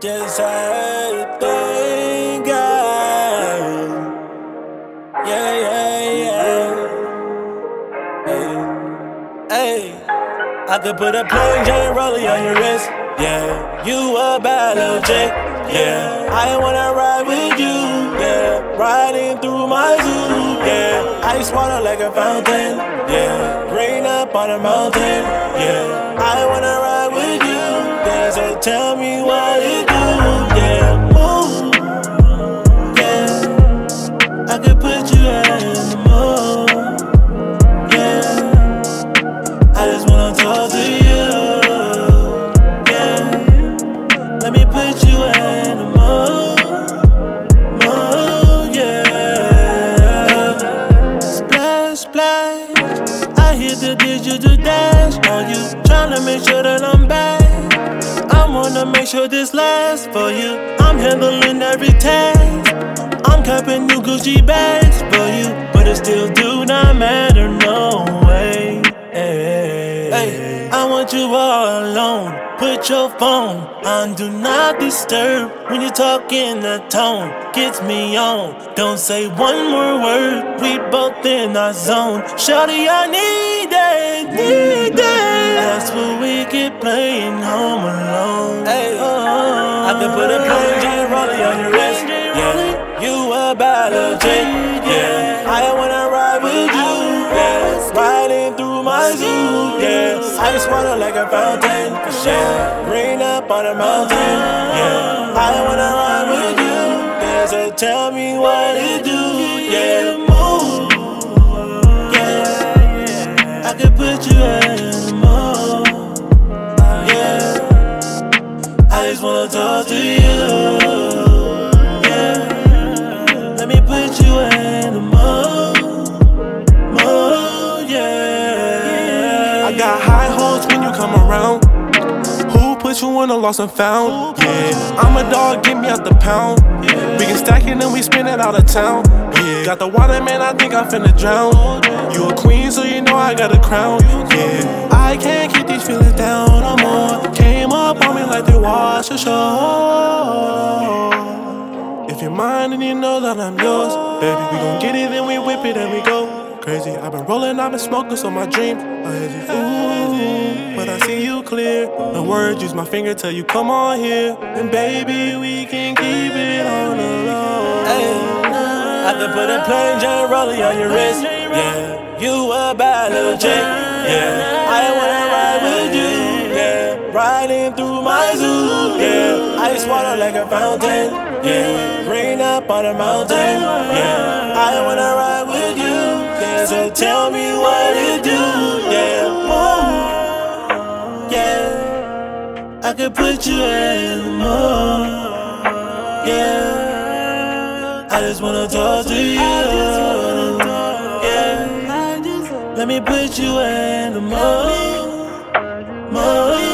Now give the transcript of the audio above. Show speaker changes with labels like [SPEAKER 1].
[SPEAKER 1] Just how you think Yeah, yeah, yeah. Hey, hey. I could put a plain Jane rollie on your wrist. Yeah, you a bad little chick. Yeah, I wanna ride with you. Yeah, riding through my zoo. Yeah, ice water like a fountain. Yeah, rain up on a mountain. Yeah, I wanna ride with you. Yeah, so tell me what it do. On you. Tryna make sure that I'm back. I wanna make sure this lasts for you. I'm handling every task. I'm capping new Gucci bags for you, but it still do not matter, no way. Hey, I want you all alone. Put your phone on do not disturb when you talk in that tone. Gets me on. Don't say one more word. We both in our zone. Shawty, I need it, need it. That's what we get playing home alone. Hey, oh, oh. I can put a plain Jane rollie on your wrist. Yeah, you a chick. Yeah, I wanna ride with you. Yeah, riding through my zoo. Yeah, ice water like a fountain. Yeah, rain up on a mountain. Uh-huh. Yeah, I wanna ride with you. Yeah, so tell me what it do. Yeah, could put you in the mood. Yeah, I just wanna talk to you. Yeah, let me put you in the mood. Mood, yeah.
[SPEAKER 2] I got high hopes when you come around. Put you in a lost and found? Yeah, I'm a dog, get me out the pound. We can stack it and we spin it out of town. Yeah, got the water, man, I think I'm finna drown. You a queen, so you know I got a crown. Yeah, I can't keep these feelings down no more. Came up on me like they wash ashore. If you're mine and you know that I'm yours, baby, we gon' get it and we whip it and we go crazy. I've been rolling, I've been smoking, so my dream. I heard you, I see you clear. The words use my finger till you come on here, and baby, we can keep it on the low.
[SPEAKER 1] Hey, I could put a plain Jane rollie on your wrist. Yeah, you a bad little chick. Yeah, I wanna ride with you. Yeah, riding through my zoo. Yeah, ice water like a fountain. Yeah, rain up on a mountain. Yeah, I wanna ride with you. Yeah, so tell me what it do. could put you in the more. Yeah, I just wanna talk to you. Yeah, let me put you in the more, more.